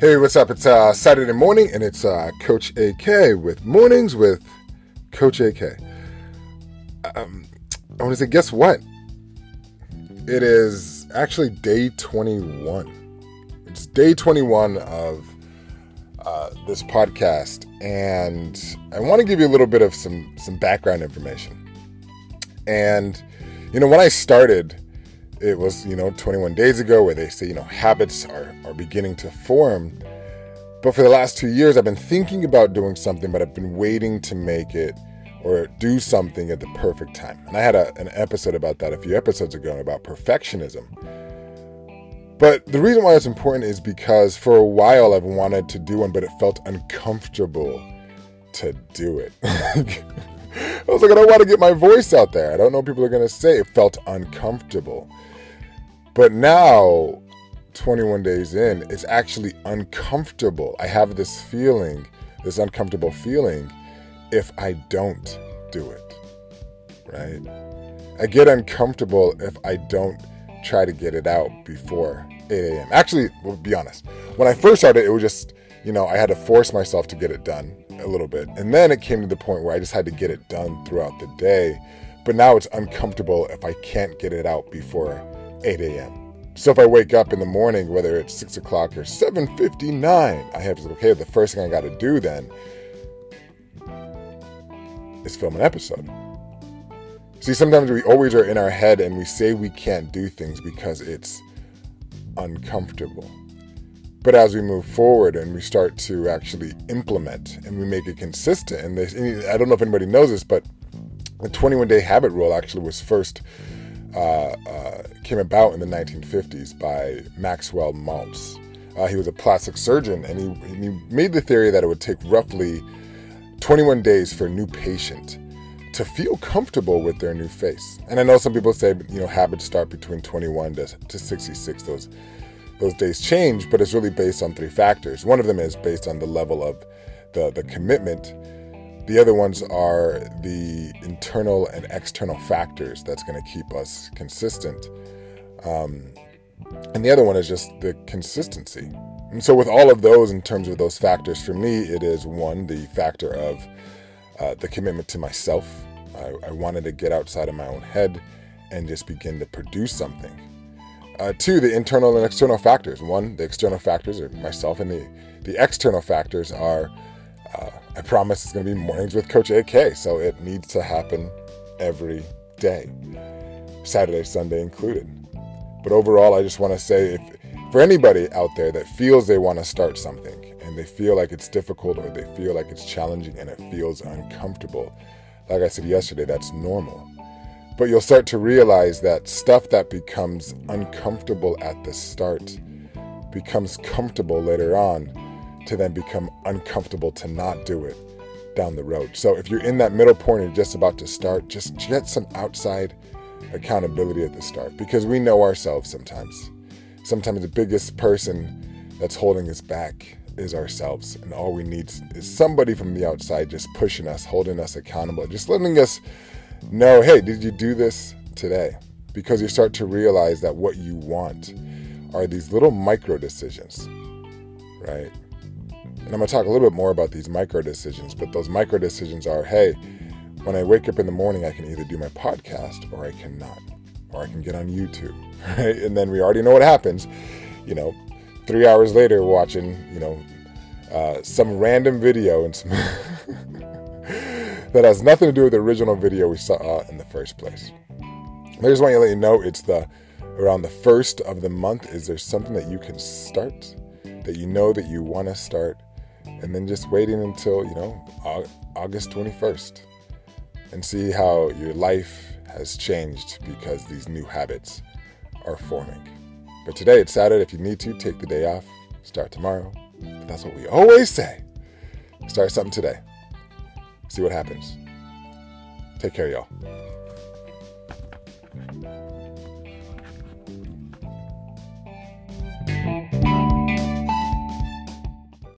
Hey, what's up? It's uh, Saturday morning, and it's uh, Coach AK with Mornings with Coach AK. Um, I want to say, guess what? It is actually day 21. It's day 21 of uh, this podcast, and I want to give you a little bit of some some background information. And you know, when I started it was, you know, 21 days ago where they say, you know, habits are, are beginning to form. But for the last two years, I've been thinking about doing something, but I've been waiting to make it or do something at the perfect time. And I had a, an episode about that a few episodes ago about perfectionism. But the reason why it's important is because for a while I've wanted to do one, but it felt uncomfortable to do it. I was like, I don't want to get my voice out there. I don't know what people are going to say. It felt uncomfortable. But now, 21 days in, it's actually uncomfortable. I have this feeling, this uncomfortable feeling, if I don't do it. Right? I get uncomfortable if I don't try to get it out before 8 a.m. Actually, we'll be honest. When I first started, it was just, you know, I had to force myself to get it done a little bit. And then it came to the point where I just had to get it done throughout the day. But now it's uncomfortable if I can't get it out before 8 a.m. So if I wake up in the morning, whether it's 6 o'clock or 7.59, I have to okay, the first thing I got to do then is film an episode. See, sometimes we always are in our head and we say we can't do things because it's uncomfortable. But as we move forward and we start to actually implement and we make it consistent, and, and I don't know if anybody knows this, but the 21 day habit rule actually was first uh, uh, came about in the 1950s by Maxwell Maltz. Uh, he was a plastic surgeon, and he, he made the theory that it would take roughly 21 days for a new patient to feel comfortable with their new face. And I know some people say, you know, habits start between 21 to, to 66. Those those days change, but it's really based on three factors. One of them is based on the level of the, the commitment the other ones are the internal and external factors that's going to keep us consistent. Um, and the other one is just the consistency. And so, with all of those, in terms of those factors, for me, it is one, the factor of uh, the commitment to myself. I, I, wanted to get outside of my own head and just begin to produce something. Uh, two, the internal and external factors. One, the external factors are myself, and the, the external factors are uh, I promise it's going to be mornings with Coach AK. So it needs to happen every day, Saturday, Sunday included. But overall, I just want to say if for anybody out there that feels they want to start something and they feel like it's difficult or they feel like it's challenging and it feels uncomfortable, like I said yesterday, that's normal. But you'll start to realize that stuff that becomes uncomfortable at the start becomes comfortable later on to then become uncomfortable to not do it down the road. So if you're in that middle point and just about to start, just get some outside accountability at the start because we know ourselves sometimes. Sometimes the biggest person that's holding us back is ourselves. And all we need is somebody from the outside just pushing us, holding us accountable, just letting us know, hey, did you do this today? Because you start to realize that what you want are these little micro decisions, right? And I'm going to talk a little bit more about these micro decisions, but those micro decisions are hey, when I wake up in the morning, I can either do my podcast or I cannot, or I can get on YouTube, right? And then we already know what happens. You know, three hours later, watching, you know, uh, some random video and some that has nothing to do with the original video we saw uh, in the first place. I just want to let you know it's the around the first of the month. Is there something that you can start that you know that you want to start and then just waiting until, you know, August 21st and see how your life has changed because these new habits are forming. But today it's Saturday. If you need to, take the day off, start tomorrow. But that's what we always say. Start something today. See what happens. Take care, y'all.